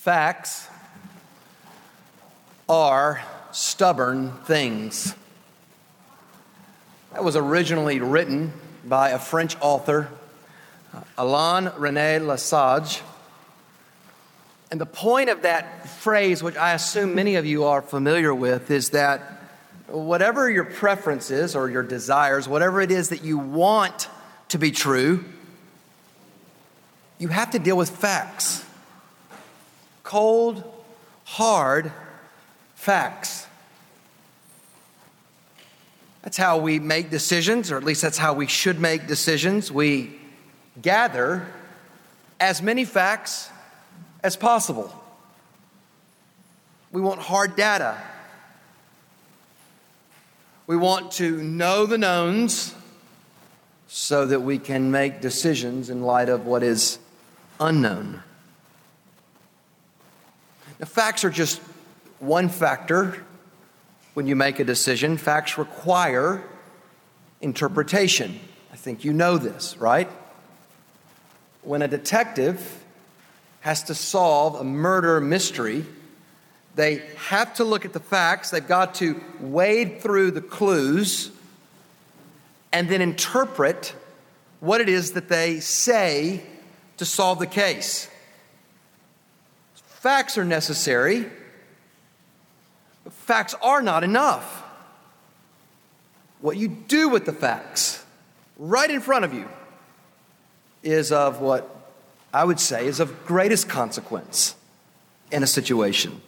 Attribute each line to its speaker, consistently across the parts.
Speaker 1: Facts are stubborn things. That was originally written by a French author, uh, Alain René Lesage. And the point of that phrase, which I assume many of you are familiar with, is that whatever your preference is or your desires, whatever it is that you want to be true, you have to deal with facts cold, hard facts. That's how we make decisions, or at least that's how we should make decisions. We gather as many facts as possible. We want hard data. We want to know the knowns so that we can make decisions in light of what is unknown. The facts are just one factor when you make a decision. Facts require interpretation. I think you know this, right? When a detective has to solve a murder mystery, they have to look at the facts, they've got to wade through the clues, and then interpret what it is that they say to solve the case. Facts are necessary, but facts are not enough. What you do with the facts right in front of you is of what I would say is of greatest consequence in a situation.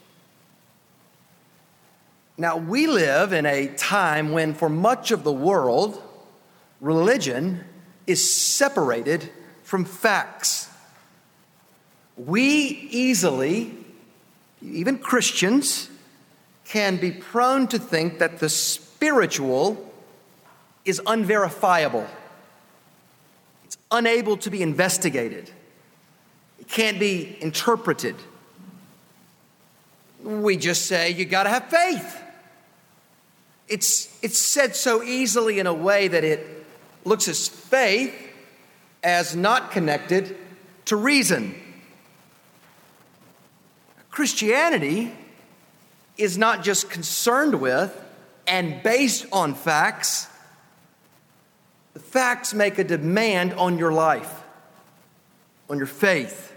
Speaker 1: Now, we live in a time when, for much of the world, religion is separated from facts. We easily, even Christians, can be prone to think that the spiritual is unverifiable. It's unable to be investigated. It can't be interpreted. We just say you got to have faith. It's, it's said so easily in a way that it looks as faith as not connected to reason. Christianity is not just concerned with and based on facts, the facts make a demand on your life, on your faith.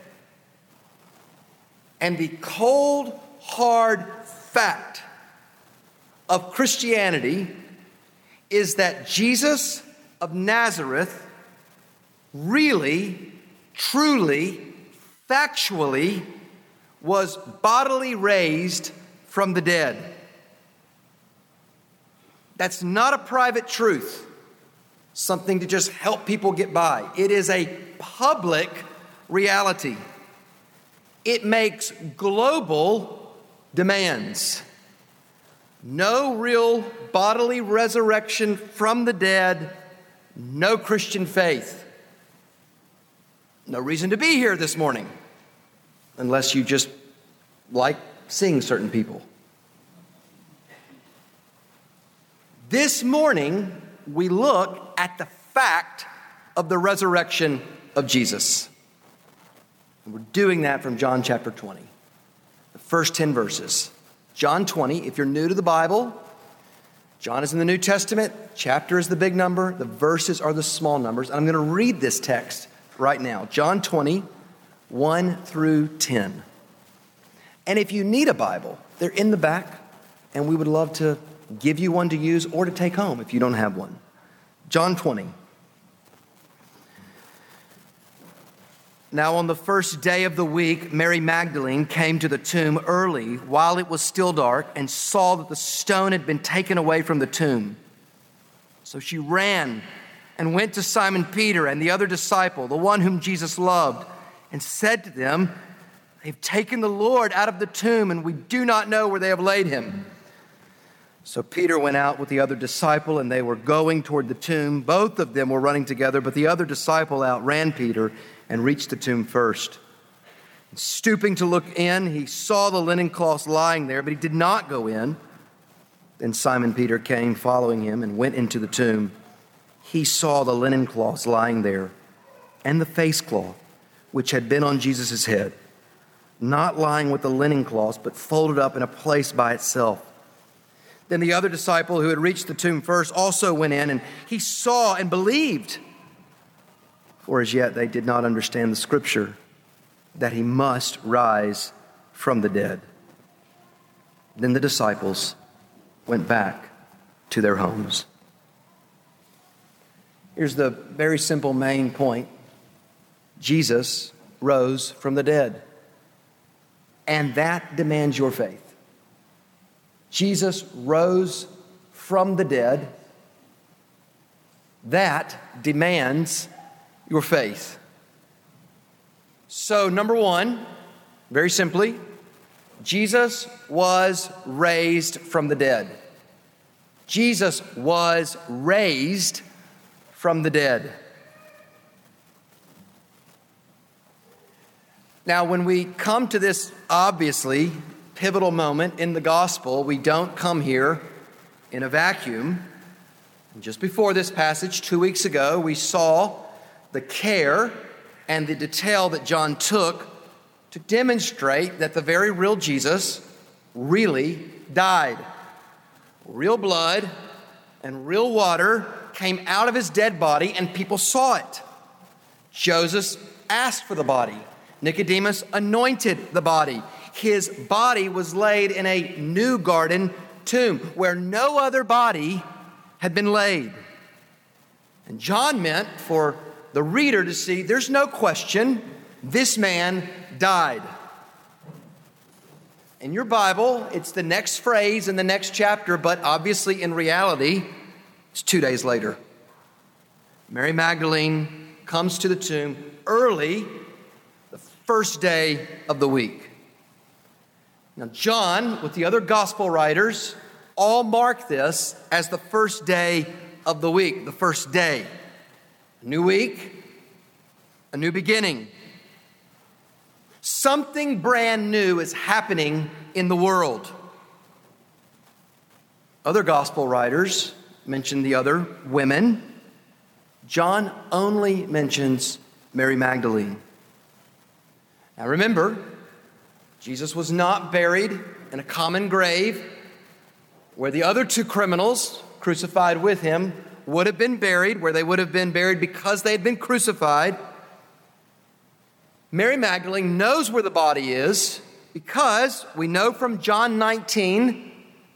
Speaker 1: And the cold, hard fact of Christianity is that Jesus of Nazareth really, truly, factually was bodily raised from the dead. That's not a private truth, something to just help people get by. It is a public reality. It makes global demands. No real bodily resurrection from the dead, no Christian faith. No reason to be here this morning unless you just like seeing certain people. This morning, we look at the fact of the resurrection of Jesus. And we're doing that from John chapter 20, the first 10 verses. John 20, if you're new to the Bible, John is in the New Testament, chapter is the big number, the verses are the small numbers. And I'm going to read this text right now. John 20, 1 through 10. And if you need a Bible, they're in the back, and we would love to give you one to use or to take home if you don't have one. John 20. Now, on the first day of the week, Mary Magdalene came to the tomb early while it was still dark and saw that the stone had been taken away from the tomb. So she ran and went to Simon Peter and the other disciple, the one whom Jesus loved and said to them, They've taken the Lord out of the tomb, and we do not know where they have laid him. So Peter went out with the other disciple, and they were going toward the tomb. Both of them were running together, but the other disciple outran Peter and reached the tomb first. Stooping to look in, he saw the linen cloths lying there, but he did not go in. Then Simon Peter came following him and went into the tomb. He saw the linen cloths lying there and the face cloth which had been on Jesus' head. not lying with the linen cloths, but folded up in a place by itself. Then the other disciple who had reached the tomb first also went in, and he saw and believed. For as yet they did not understand the scripture that he must rise from the dead. Then the disciples went back to their homes. Here's the very simple main point Jesus rose from the dead. And that demands your faith. Jesus rose from the dead. That demands your faith. So, number one, very simply, Jesus was raised from the dead. Jesus was raised from the dead. Now, when we come to this obviously pivotal moment in the gospel, we don't come here in a vacuum. And just before this passage, two weeks ago, we saw the care and the detail that John took to demonstrate that the very real Jesus really died. Real blood and real water came out of his dead body, and people saw it. Joseph asked for the body. Nicodemus anointed the body. His body was laid in a new garden tomb where no other body had been laid. And John meant for the reader to see there's no question this man died. In your Bible, it's the next phrase in the next chapter, but obviously in reality, it's two days later. Mary Magdalene comes to the tomb early first day of the week. Now, John, with the other gospel writers, all mark this as the first day of the week, the first day. A new week, a new beginning. Something brand new is happening in the world. Other gospel writers mention the other women. John only mentions Mary Magdalene. Now remember, Jesus was not buried in a common grave where the other two criminals crucified with him would have been buried, where they would have been buried because they had been crucified. Mary Magdalene knows where the body is because we know from John 19,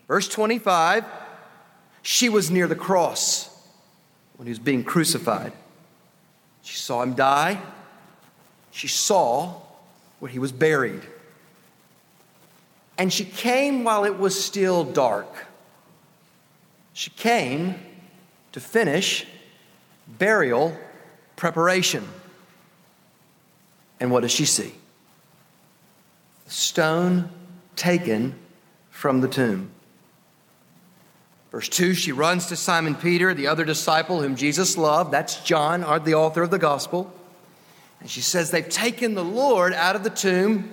Speaker 1: verse 25, she was near the cross when he was being crucified. She saw him die. She saw where he was buried. And she came while it was still dark. She came to finish burial preparation. And what does she see? The stone taken from the tomb. Verse 2 she runs to Simon Peter, the other disciple whom Jesus loved. That's John, the author of the gospel. And she says, They've taken the Lord out of the tomb.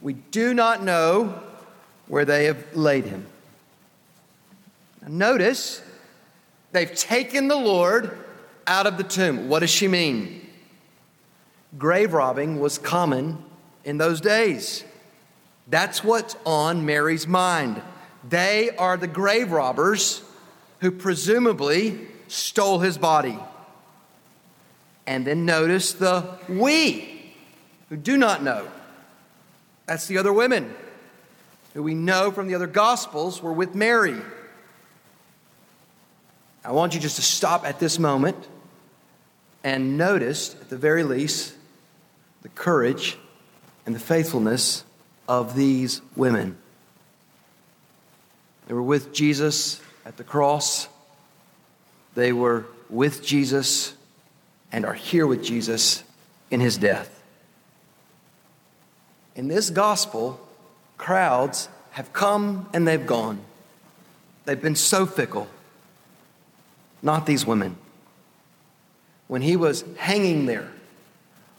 Speaker 1: We do not know where they have laid him. Now notice, they've taken the Lord out of the tomb. What does she mean? Grave robbing was common in those days. That's what's on Mary's mind. They are the grave robbers who presumably stole his body. And then notice the we who do not know. That's the other women who we know from the other Gospels were with Mary. I want you just to stop at this moment and notice, at the very least, the courage and the faithfulness of these women. They were with Jesus at the cross, they were with Jesus and are here with Jesus in his death. In this gospel, crowds have come and they've gone. They've been so fickle. Not these women. When he was hanging there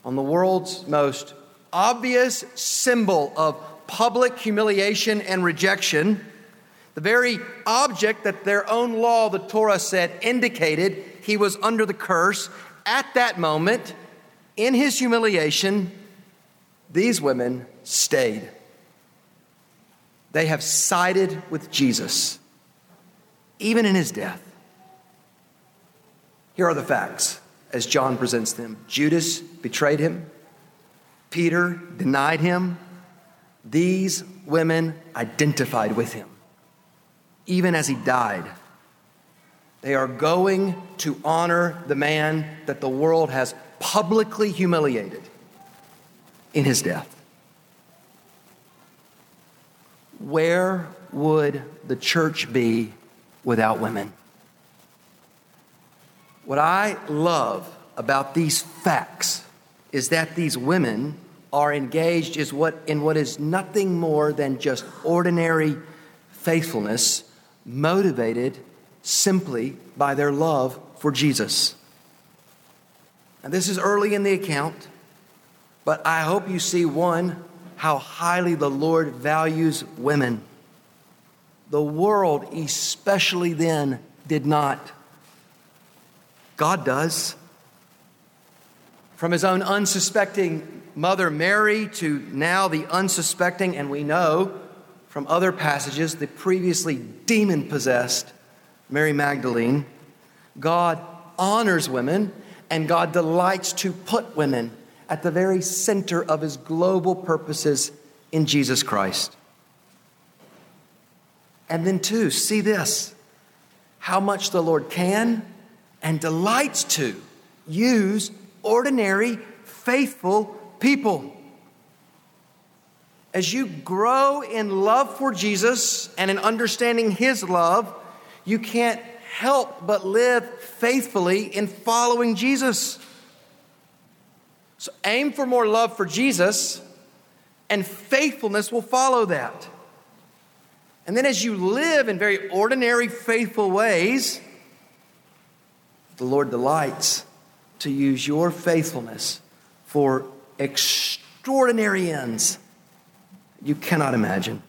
Speaker 1: on the world's most obvious symbol of public humiliation and rejection, the very object that their own law, the Torah said, indicated he was under the curse, at that moment, in his humiliation, these women stayed. They have sided with Jesus, even in his death. Here are the facts as John presents them Judas betrayed him, Peter denied him. These women identified with him, even as he died. They are going to honor the man that the world has publicly humiliated in his death. Where would the church be without women? What I love about these facts is that these women are engaged is what, in what is nothing more than just ordinary faithfulness, motivated simply by their love for Jesus. And this is early in the account, but I hope you see one, how highly the Lord values women. The world, especially then, did not. God does. From his own unsuspecting mother Mary to now the unsuspecting, and we know from other passages, the previously demon possessed Mary Magdalene, God honors women and God delights to put women at the very center of his global purposes in Jesus Christ. And then, two, see this how much the Lord can and delights to use ordinary, faithful people. As you grow in love for Jesus and in understanding his love, you can't help but live faithfully in following Jesus. So aim for more love for Jesus, and faithfulness will follow that. And then as you live in very ordinary, faithful ways, the Lord delights to use your faithfulness for extraordinary ends you cannot imagine.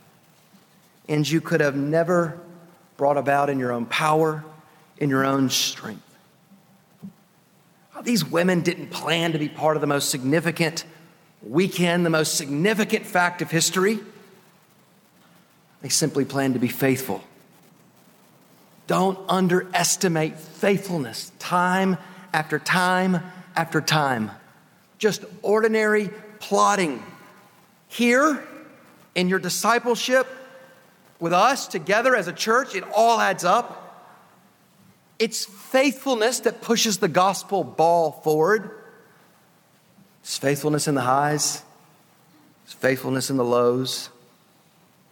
Speaker 1: Ends you could have never brought about in your own power, in your own strength. These women didn't plan to be part of the most significant weekend, the most significant fact of history. They simply planned to be faithful. Don't underestimate faithfulness time after time after time. Just ordinary plodding. Here in your discipleship, with us together as a church, it all adds up. It's faithfulness that pushes the gospel ball forward. It's faithfulness in the highs, it's faithfulness in the lows.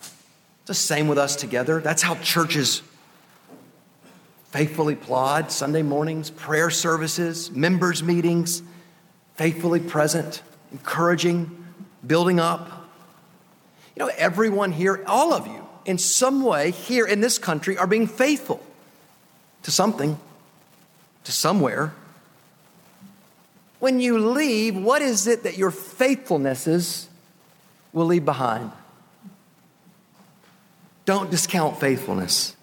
Speaker 1: It's the same with us together. That's how churches faithfully plod Sunday mornings, prayer services, members' meetings, faithfully present, encouraging, building up. You know, everyone here, all of you, in some way here in this country are being faithful to something, to somewhere. When you leave, what is it that your faithfulnesses will leave behind? Don't discount faithfulness.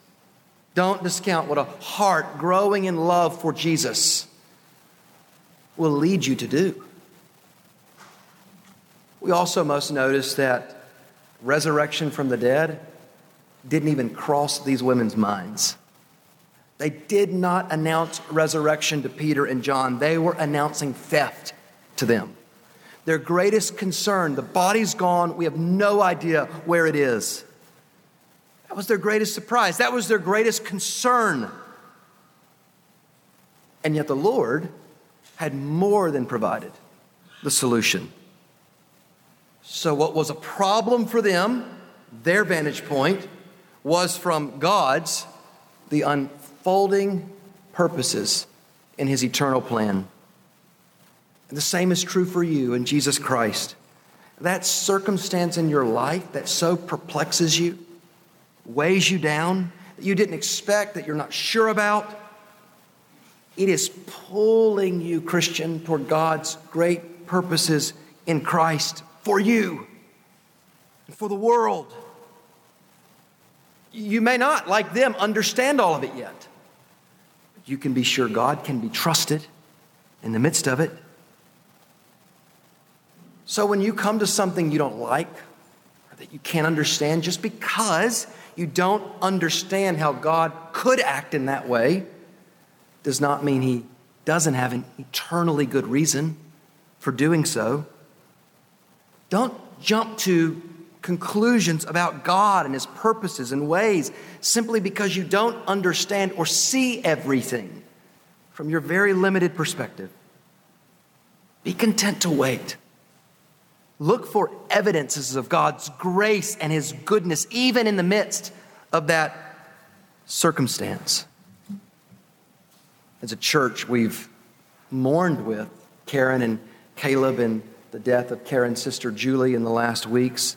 Speaker 1: Don't discount what a heart growing in love for Jesus will lead you to do. We also must notice that resurrection from the dead didn't even cross these women's minds. They did not announce resurrection to Peter and John, they were announcing theft to them. Their greatest concern the body's gone, we have no idea where it is. That was their greatest surprise, that was their greatest concern. And yet the Lord had more than provided the solution. So, what was a problem for them, their vantage point, was from God's, the unfolding purposes in his eternal plan. And the same is true for you in Jesus Christ. That circumstance in your life that so perplexes you, weighs you down, that you didn't expect, that you're not sure about, it is pulling you, Christian, toward God's great purposes in Christ for you and for the world. You may not, like them, understand all of it yet. But you can be sure God can be trusted in the midst of it. So when you come to something you don't like or that you can't understand, just because you don't understand how God could act in that way, does not mean He doesn't have an eternally good reason for doing so. Don't jump to conclusions about God and His purposes and ways simply because you don't understand or see everything from your very limited perspective. Be content to wait. Look for evidences of God's grace and His goodness, even in the midst of that circumstance. As a church, we've mourned with Karen and Caleb and the death of Karen's sister Julie in the last weeks.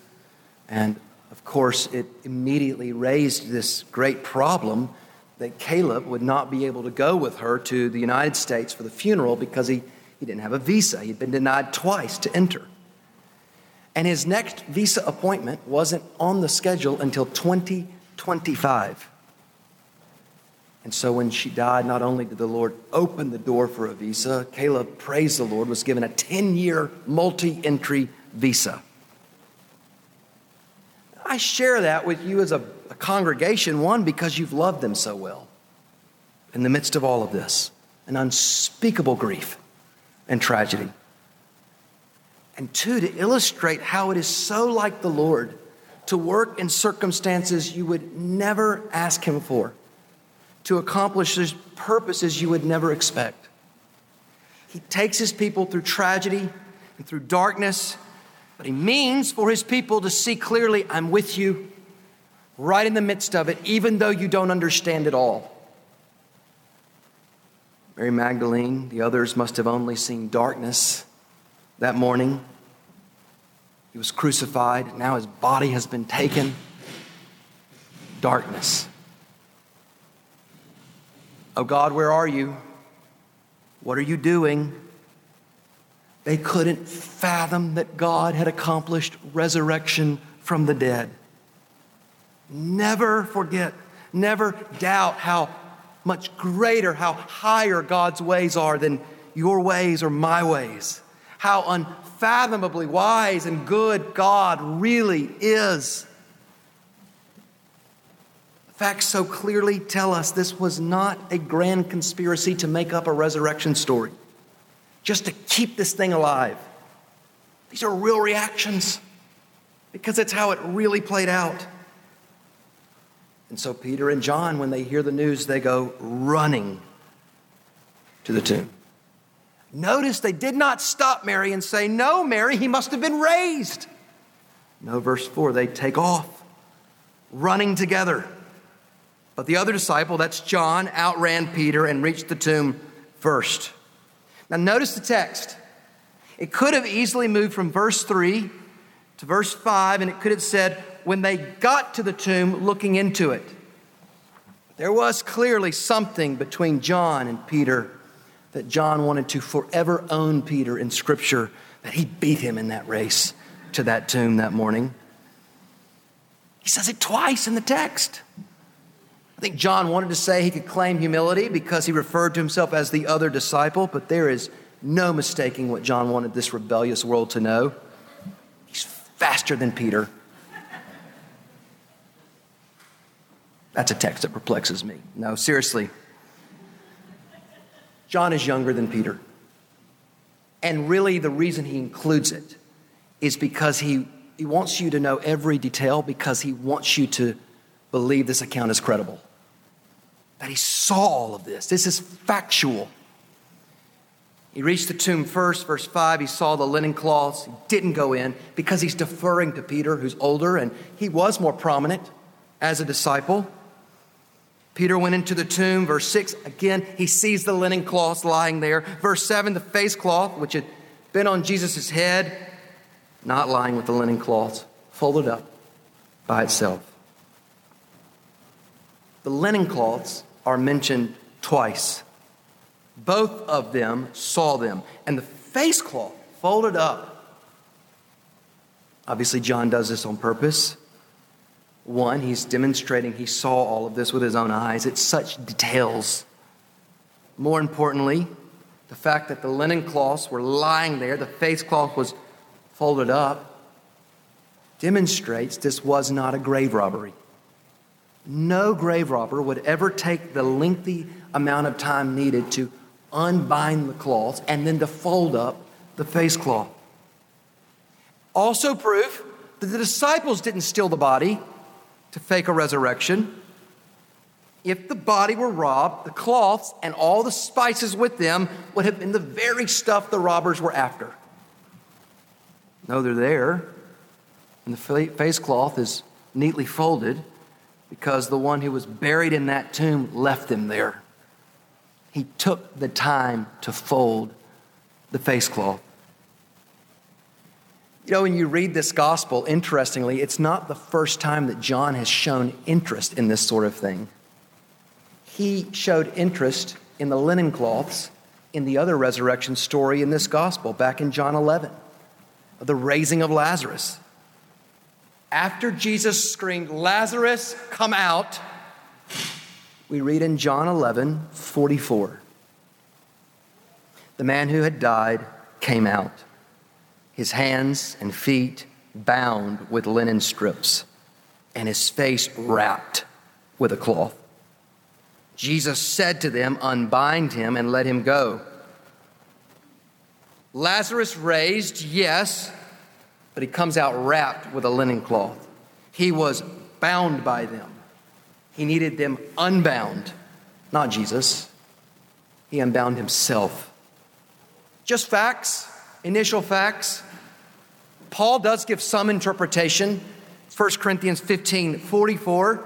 Speaker 1: And of course, it immediately raised this great problem that Caleb would not be able to go with her to the United States for the funeral because he, he didn't have a visa. He'd been denied twice to enter. And his next visa appointment wasn't on the schedule until 2025. And so when she died, not only did the Lord open the door for a visa, Caleb, praise the Lord, was given a 10 year multi entry visa. I share that with you as a, a, congregation, one, because you've loved them so well in the midst of all of this an unspeakable grief and tragedy. And two, to illustrate how it is so like the Lord to work in circumstances you would never ask Him for to accomplish his purposes you would never expect. He takes his people through tragedy and through darkness, but he means for his people to see clearly, I'm with you right in the midst of it, even though you don't understand it all. Mary Magdalene, the others must have only seen darkness that morning. He was crucified. Now his body has been taken. Darkness. Oh God, where are you? What are you doing? They couldn't fathom that God had accomplished resurrection from the dead. Never forget, never doubt how much greater, how higher God's ways are than your ways or my ways. How unfathomably wise and good God really is. Facts so clearly tell us this was not a grand conspiracy to make up a resurrection story, just to keep this thing alive. These are real reactions because it's how it really played out. And so Peter and John, when they hear the news, they go running to the tomb. Notice they did not stop Mary and say, No, Mary, he must have been raised. No, verse 4, they take off, running together. But the other disciple, that's John, outran Peter and reached the tomb first. Now, notice the text. It could have easily moved from verse 3 to verse 5, and it could have said, when they got to the tomb, looking into it. There was clearly something between John and Peter that John wanted to forever own Peter in Scripture, that he beat him in that race to that tomb that morning. He says it twice in the text. I think John wanted to say he could claim humility because he referred to himself as the other disciple, but there is no mistaking what John wanted this rebellious world to know. He's faster than Peter. That's a text that perplexes me. No, seriously. John is younger than Peter. And really, the reason he includes it is because he, he wants you to know every detail because he wants you to believe this account is credible that he saw all of this. This is factual. He reached the tomb first, verse 5. He saw the linen cloths. He didn't go in because he's deferring to Peter, who's older, and he was more prominent as a disciple. Peter went into the tomb. Verse 6, again, he sees the linen cloths lying there. Verse 7, the face cloth, which had been on Jesus' head, not lying with the linen cloths, folded up by itself. The linen cloths are mentioned twice. Both of them saw them. And the face cloth folded up. Obviously, John does this on purpose. One, he's demonstrating he saw all of this with his own eyes. It's such details. More importantly, the fact that the linen cloths were lying there, the face cloth was folded up, demonstrates this was not a grave robbery. No grave robber would ever take the lengthy amount of time needed to unbind the cloths and then to fold up the face cloth. Also, proof that the disciples didn't steal the body to fake a resurrection. If the body were robbed, the cloths and all the spices with them would have been the very stuff the robbers were after. No, they're there, and the face cloth is neatly folded because the one who was buried in that tomb left them there. He took the time to fold the face cloth. You know, when you read this gospel, interestingly, it's not the first time that John has shown interest in this sort of thing. He showed interest in the linen cloths in the other resurrection story in this gospel back in John 11, the raising of Lazarus after Jesus screamed, Lazarus, come out, we read in John 11 44. The man who had died came out, his hands and feet bound with linen strips, and his face wrapped with a cloth. Jesus said to them, Unbind him and let him go. Lazarus raised, yes but he comes out wrapped with a linen cloth. He was bound by them. He needed them unbound, not Jesus. He unbound himself. Just facts, initial facts. Paul does give some interpretation. 1 Corinthians 15 44,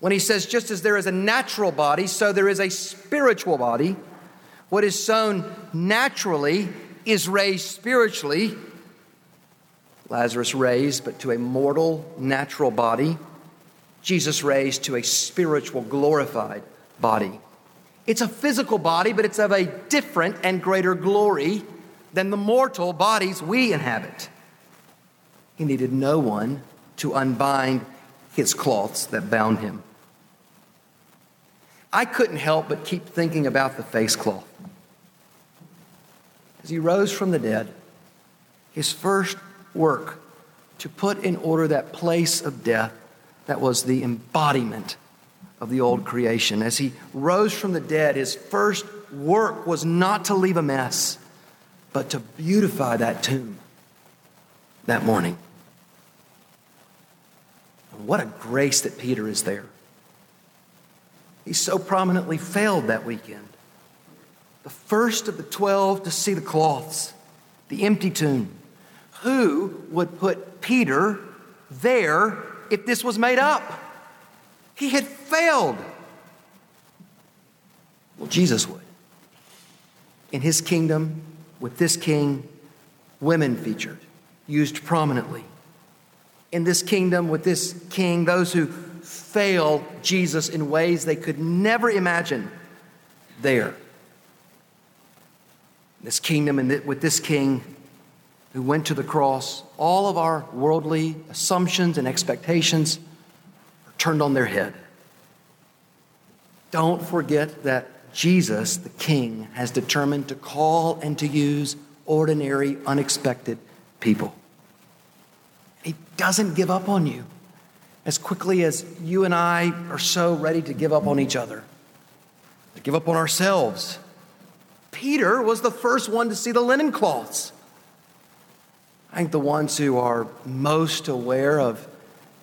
Speaker 1: when he says, Just as there is a natural body, so there is a spiritual body. What is sown naturally is raised spiritually. Lazarus raised, but to a mortal, natural body. Jesus raised to a spiritual, glorified body. It's a physical body, but it's of a different and greater glory than the mortal bodies we inhabit. He needed no one to unbind his cloths that bound him. I couldn't help but keep thinking about the face cloth. As he rose from the dead, his first work to put in order that place of death that was the embodiment of the old creation. As he rose from the dead, his first work was not to leave a mess, but to beautify that tomb that morning. what a grace that Peter is there. He so prominently failed that weekend. The first of the 12 to see the cloths, the empty tomb who would put Peter there if this was made up? He had failed. Well, Jesus would. In his kingdom, with this king, women featured, used prominently. In this kingdom, with this king, those who fail Jesus in ways they could never imagine, there. This kingdom and with this king, who went to the cross, all of our worldly assumptions and expectations are turned on their head. Don't forget that Jesus, the King, has determined to call and to use ordinary, unexpected people. He doesn't give up on you as quickly as you and I are so ready to give up on each other, to give up on ourselves. Peter was the first one to see the linen cloths. I think the ones who are most aware of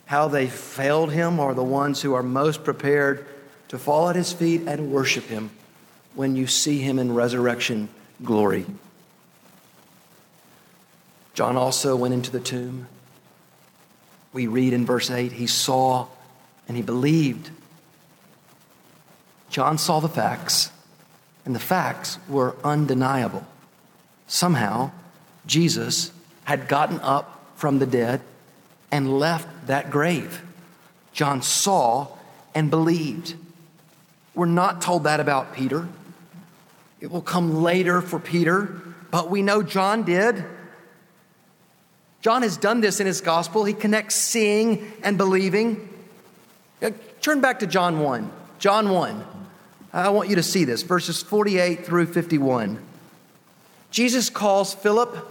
Speaker 1: how they failed him are the ones who are most prepared to fall at his feet and worship him when you see him in resurrection glory. John also went into the tomb. We read in verse 8, he saw and he believed. John saw the facts, and the facts were undeniable. Somehow, Jesus had gotten up from the dead and left that grave. John saw and believed. We're not told that about Peter. It will come later for Peter, but we know John did. John has done this in his gospel. He connects seeing and believing. Turn back to John 1. John 1. I want you to see this, verses 48 through 51. Jesus calls Philip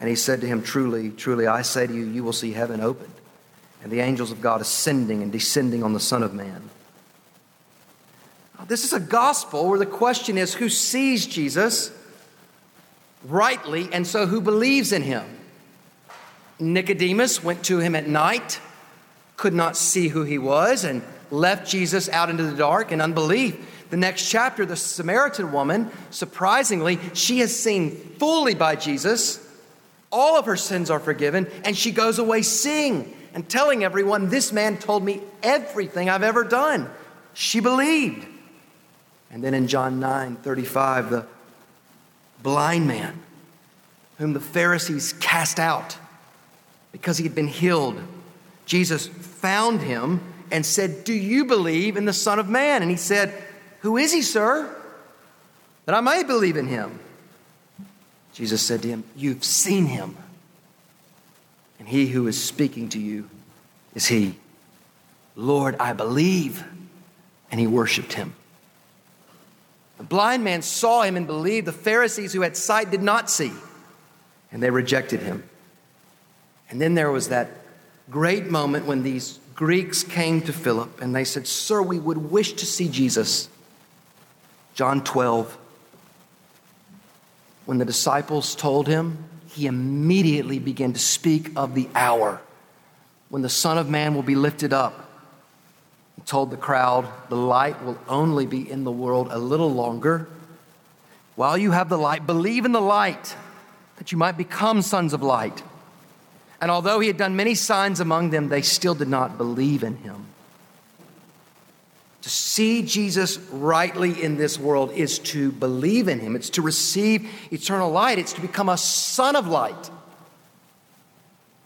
Speaker 1: And he said to him, Truly, truly, I say to you, you will see heaven opened, and the angels of God ascending and descending on the Son of Man. This is a gospel where the question is who sees Jesus rightly, and so who believes in him? Nicodemus went to him at night, could not see who he was, and left Jesus out into the dark in unbelief. The next chapter, the Samaritan woman, surprisingly, she has seen fully by Jesus. All of her sins are forgiven, and she goes away seeing and telling everyone, This man told me everything I've ever done. She believed. And then in John 9 35, the blind man whom the Pharisees cast out because he had been healed, Jesus found him and said, Do you believe in the Son of Man? And he said, Who is he, sir? That I may believe in him. Jesus said to him, You've seen him. And he who is speaking to you is he. Lord, I believe. And he worshiped him. The blind man saw him and believed. The Pharisees who had sight did not see, and they rejected him. And then there was that great moment when these Greeks came to Philip and they said, Sir, we would wish to see Jesus. John 12. When the disciples told him, he immediately began to speak of the hour when the Son of Man will be lifted up He told the crowd, The light will only be in the world a little longer. While you have the light, believe in the light that you might become sons of light. And although he had done many signs among them, they still did not believe in him. To see Jesus rightly in this world is to believe in him, it's to receive eternal light, it's to become a son of light.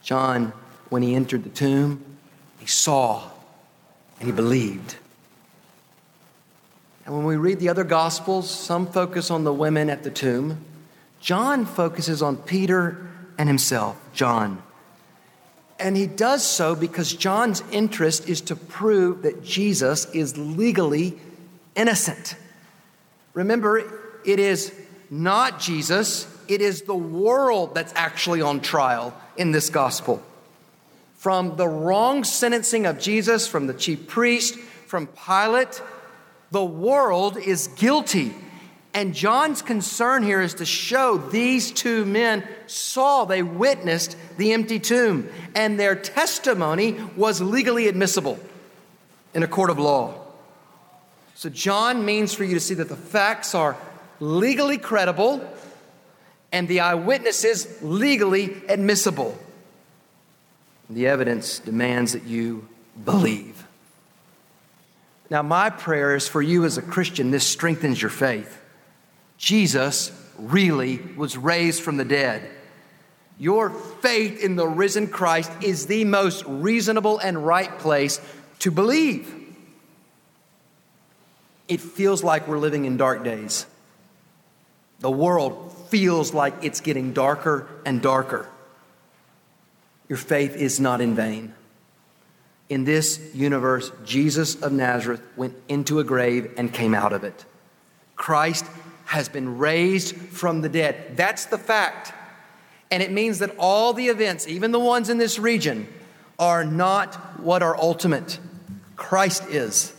Speaker 1: John, when he entered the tomb, he saw and he believed. And when we read the other Gospels, some focus on the women at the tomb. John focuses on Peter and himself, John. And he does so because John's interest is to prove that Jesus is legally innocent. Remember, it is not Jesus, it is the world that's actually on trial in this gospel from the wrong sentencing of Jesus, from the chief priest, from Pilate. The world is guilty. And John's concern here is to show these two men saw, they witnessed the empty tomb, and their testimony was legally admissible in a court of law. So, John means for you to see that the facts are legally credible and the eyewitnesses legally admissible. The evidence demands that you believe. Now, my prayer is for you as a Christian, this strengthens your faith. Jesus really was raised from the dead. Your faith in the risen Christ is the most reasonable and right place to believe. It feels like we're living in dark days. The world feels like it's getting darker and darker your faith is not in vain. In this universe, Jesus of Nazareth went into a grave and came out of it. Christ has been raised from the dead. That's the fact. And it means that all the events, even the ones in this region, are not what are ultimate. Christ is.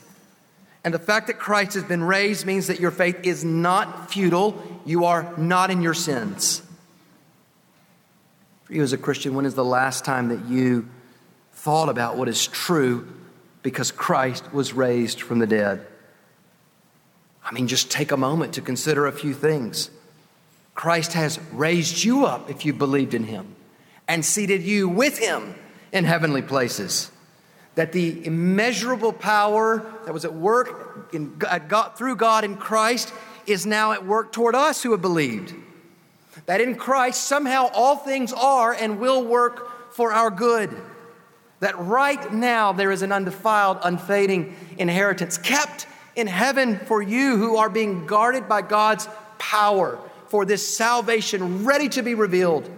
Speaker 1: And the fact that Christ has been raised means that your faith is not futile. You are not in your sins. For you as a Christian, when is the last time that you thought about what is true because Christ was raised from the dead? I mean, just take a moment to consider a few things. Christ has raised you up if you believed in him and seated you with him in heavenly places. That the immeasurable power that was at work in, God, through God in Christ is now at work toward us who have believed That in Christ, somehow all things are and will work for our good. That right now there is an undefiled, unfading inheritance kept in heaven for you who are being guarded by God's power for this salvation ready to be revealed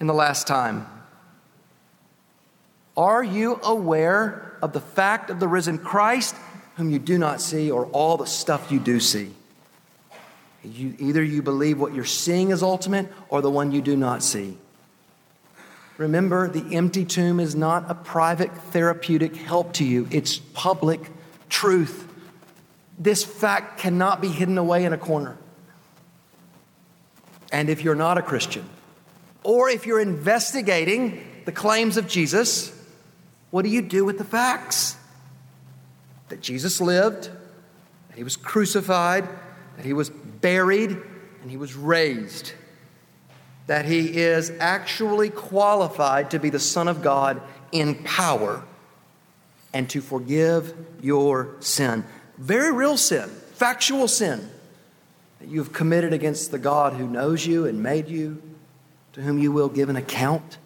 Speaker 1: in the last time. Are you aware of the fact of the risen Christ, whom you do not see, or all the stuff you do see? You, either you believe what you're seeing is ultimate or the one you do not see. Remember, the empty tomb is not a private therapeutic help to you, it's public truth. This fact cannot be hidden away in a corner. And if you're not a Christian, or if you're investigating the claims of Jesus, what do you do with the facts? That Jesus lived, that he was crucified, that he was buried, and he was raised. That he is actually qualified to be the Son of God in power and to forgive your sin. Very real sin, factual sin that you have committed against the God who knows you and made you, to whom you will give an account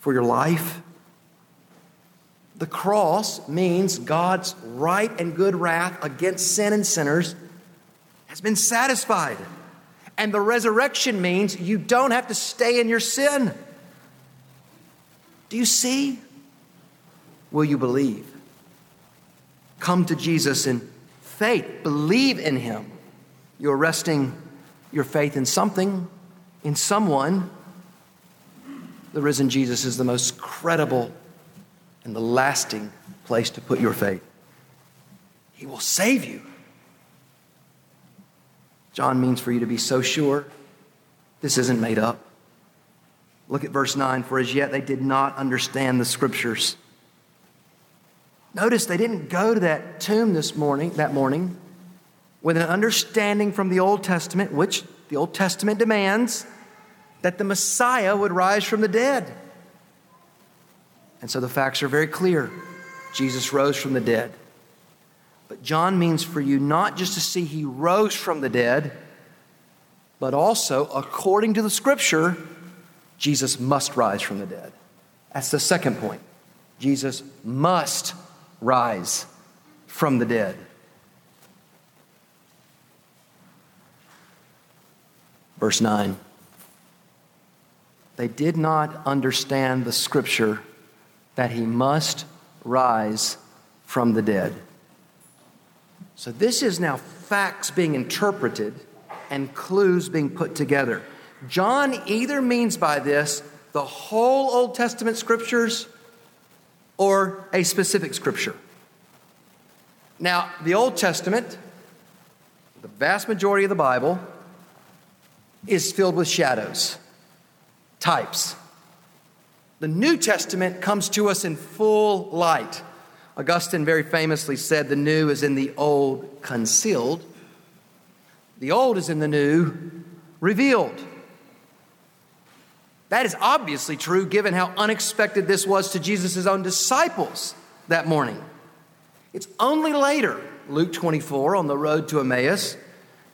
Speaker 1: for your life. The cross means God's right and good wrath against sin and sinners has been satisfied. And the resurrection means you don't have to stay in your sin. Do you see? Will you believe? Come to Jesus in faith, believe in Him. You're resting your faith in something, in someone. The risen Jesus is the most credible and the lasting place to put your faith. He will save you. John means for you to be so sure this isn't made up. Look at verse 9. For as yet they did not understand the scriptures. Notice they didn't go to that tomb this morning, that morning, with an understanding from the Old Testament, which the Old Testament demands that the Messiah would rise from the dead. And so the facts are very clear. Jesus rose from the dead. But John means for you not just to see he rose from the dead, but also, according to the scripture, Jesus must rise from the dead. That's the second point. Jesus must rise from the dead. Verse 9. They did not understand the scripture that he must rise from the dead. So, this is now facts being interpreted and clues being put together. John either means by this the whole Old Testament scriptures or a specific scripture. Now, the Old Testament, the vast majority of the Bible, is filled with shadows, types. The New Testament comes to us in full light. Augustine very famously said, The new is in the old concealed, the old is in the new revealed. That is obviously true given how unexpected this was to Jesus' own disciples that morning. It's only later, Luke 24, on the road to Emmaus,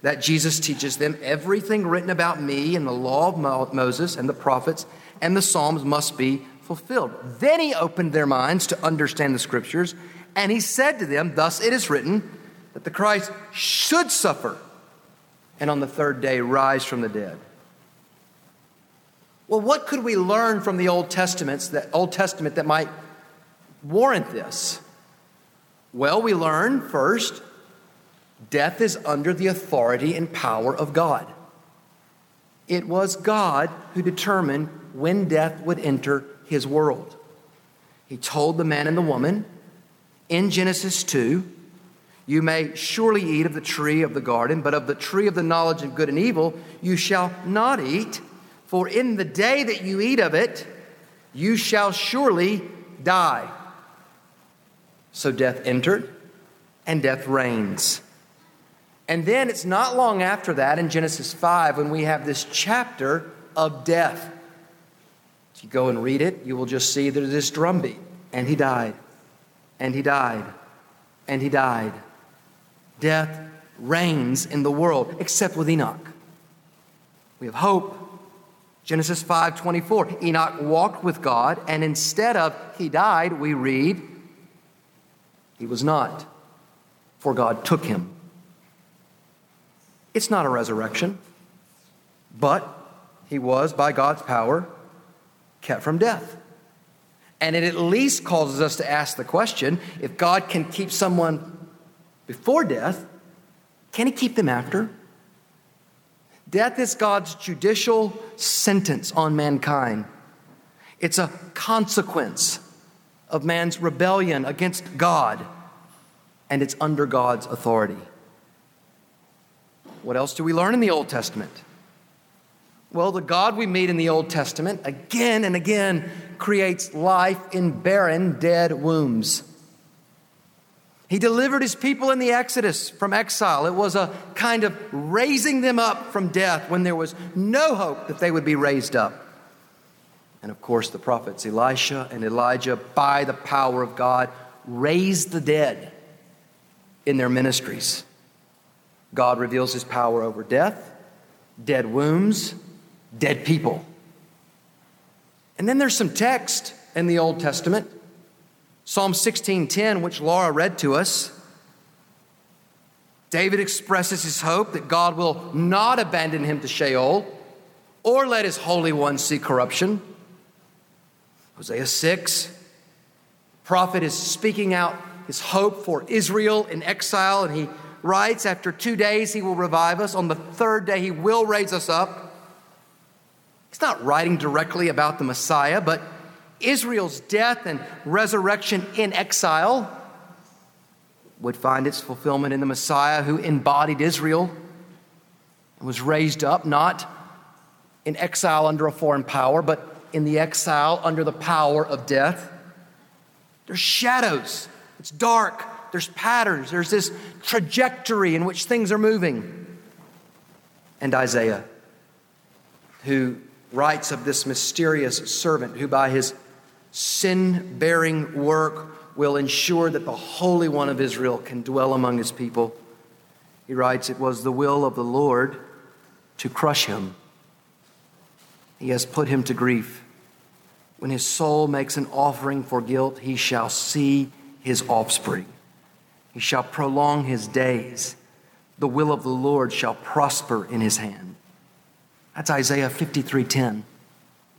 Speaker 1: that Jesus teaches them everything written about me in the law of Moses and the prophets and the Psalms must be fulfilled. Then he opened their minds to understand the scriptures, and he said to them, Thus it is written that the Christ should suffer and on the third day rise from the dead. Well, what could we learn from the Old Testaments that Old Testament that might warrant this? Well, we learn first Death is under the authority and power of God. It was God who determined when death would enter his world. He told the man and the woman in Genesis 2 You may surely eat of the tree of the garden, but of the tree of the knowledge of good and evil you shall not eat, for in the day that you eat of it, you shall surely die. So death entered, and death reigns. And then it's not long after that in Genesis 5 when we have this chapter of death. If you go and read it, you will just see there's this drumbeat. And he died, and he died, and he died. Death reigns in the world, except with Enoch. We have hope Genesis 5:24 Enoch walked with God and instead of he died we read he was not for God took him. It's not a resurrection, but he was by God's power kept from death. And it at least causes us to ask the question if God can keep someone before death, can he keep them after? Death is God's judicial sentence on mankind. It's a consequence of man's rebellion against God, and it's under God's authority. What else do we learn in the Old Testament? Well, the God we meet in the Old Testament again and again creates life in barren, dead wombs. He delivered his people in the Exodus from exile. It was a kind of raising them up from death when there was no hope that they would be raised up. And of course, the prophets Elisha and Elijah, by the power of God, raised the dead in their ministries. God reveals his power over death, dead wombs, dead people. And then there's some text in the Old Testament Psalm 16:10, which Laura read to us, David expresses his hope that God will not abandon him to Sheol or let his holy one see corruption. Hosea 6, prophet is speaking out his hope for Israel in exile, and he writes, After two days he will revive us. On the third day he will raise us up. He's not writing directly about the Messiah, but Israel's death and resurrection in exile would find its fulfillment in the Messiah who embodied Israel and was raised up not in exile under a foreign power, but in the exile under the power of death. There's shadows, it's dark, there's patterns, there's this trajectory in which things are moving. And Isaiah, who writes of this mysterious servant who, by his sin bearing work will ensure that the Holy One of Israel can dwell among his people. He writes, It was the will of the Lord to crush him. He has put him to grief. When his soul makes an offering for guilt, he shall see his offspring. He shall prolong his days. The will of the Lord shall prosper in his hand. That's Isaiah 53:10.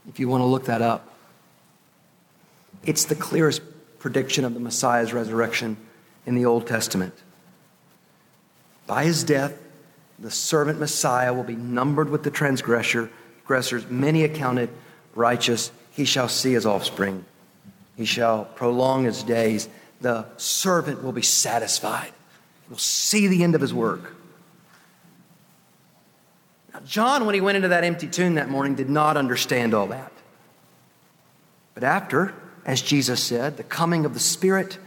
Speaker 1: If you want to look that up. It's the clearest prediction of the Messiah's resurrection in the Old Testament. By his death, the servant Messiah will be numbered with the transgressor, transgressors, many accounted righteous. He shall see his offspring. He shall prolong his days. The servant will be satisfied. He will see the end of his work. Now, John, when he went into that empty tomb that morning, did not understand all that. But after, as Jesus said, the coming of the Spirit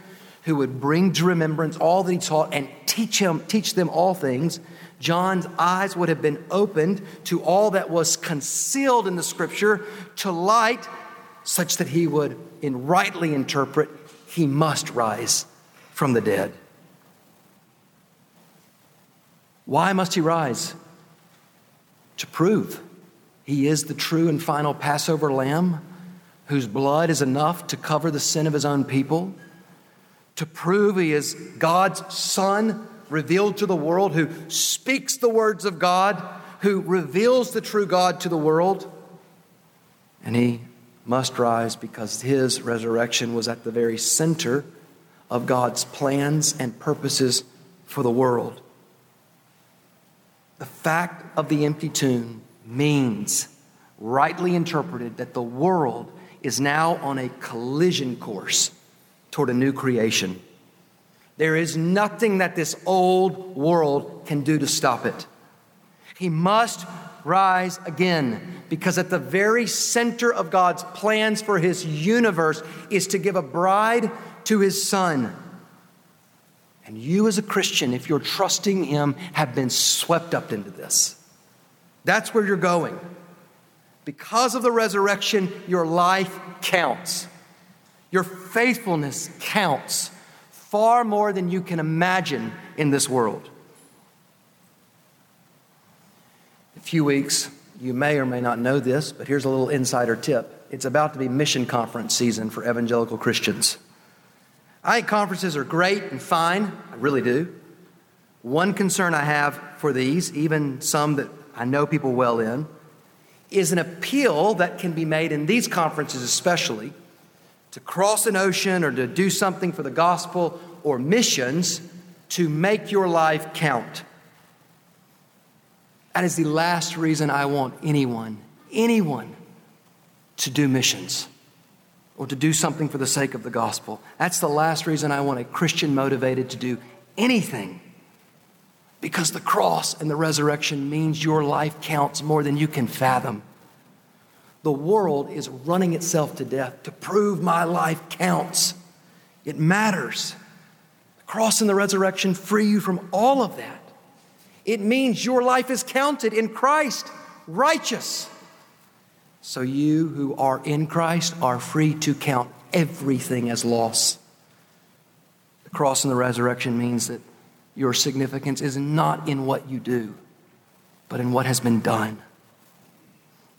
Speaker 1: who would bring to remembrance all that he taught and teach him teach them all things. John's eyes would have been opened to all that was concealed in the scripture to light such that he would in rightly interpret he must rise from the dead. Why must he rise? To prove he is the true and final passover lamb whose blood is enough to cover the sin of his own people, to prove he is God's Son revealed to the world, who speaks the words of God, who reveals the true God to the world. And he must rise because his resurrection was at the very center of God's plans and purposes for the world. The fact of the empty tomb means, rightly interpreted, that the world is now on a collision course toward a new creation. There is nothing that this old world can do to stop it. He must rise again because at the very center of God's plans for his universe is to give a bride to his son. And you, as a Christian, if you're trusting him, have been swept up into this. That's where you're going. Because of the resurrection, your life counts. Your faithfulness counts far more than you can imagine in this world. A few weeks, You may or may not know this, but here's a little insider tip. It's about to be mission conference season for evangelical Christians. I think conferences are great and fine, I really do. One concern I have for these, even some that I know people well in, is an appeal that can be made in these conferences, especially, to cross an ocean or to do something for the gospel or missions to make your life count. That is the last reason I want anyone, anyone, to do missions or to do something for the sake of the gospel. That's the last reason I want a Christian motivated to do anything. Because the cross and the resurrection means your life counts more than you can fathom. The world is running itself to death to prove my life counts. It matters. The cross and the resurrection free you from all of that. It means your life is counted in Christ, righteous. So you who are in Christ are free to count everything as loss. The cross and the resurrection means that your significance is not in what you do, but in what has been done.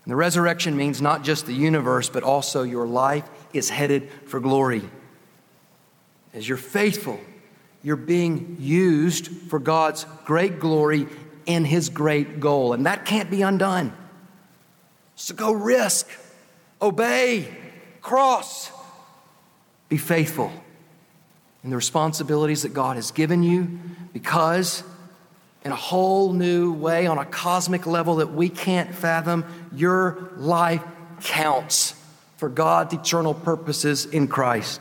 Speaker 1: And the resurrection means not just the universe, but also your life is headed for glory. As you're faithful, you're being used for God's great glory and His great goal. And that can't be undone. So go risk, obey, cross, be faithful in the responsibilities that God has given you because in a whole new way, on a cosmic level that we can't fathom, your life counts for God's eternal purposes in Christ.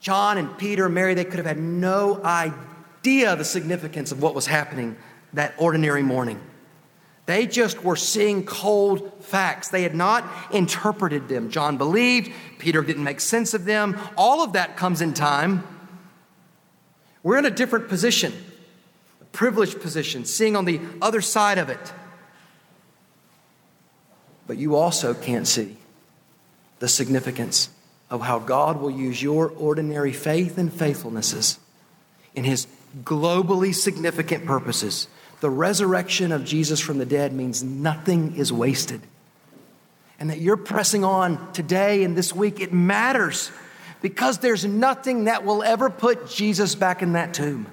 Speaker 1: John and Peter and Mary, they could have had no idea the significance of what was happening that ordinary morning. They just were seeing cold facts. They had not interpreted them. John believed, Peter didn't make sense of them. All of that comes in time. We're in a different position, a privileged position, seeing on the other side of it. But you also can't see the significance of how God will use your ordinary faith and faithfulnesses in His globally significant purposes. The resurrection of Jesus from the dead means nothing is wasted. And that you're pressing on today and this week, it matters because there's nothing that will ever put Jesus back in that tomb.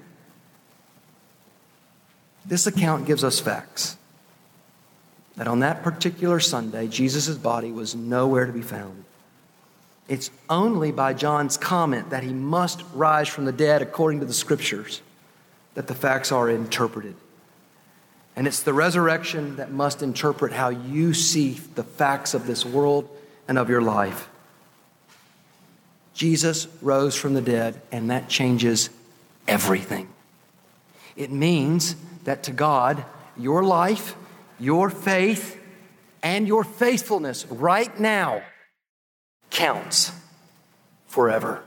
Speaker 1: This account gives us facts that on that particular Sunday, Jesus' body was nowhere to be found. It's only by John's comment that he must rise from the dead according to the scriptures that the facts are interpreted. And it's the resurrection that must interpret how you see the facts of this world and of your life. Jesus rose from the dead, and that changes everything. It means that to God, your life, your faith, and your faithfulness right now counts forever.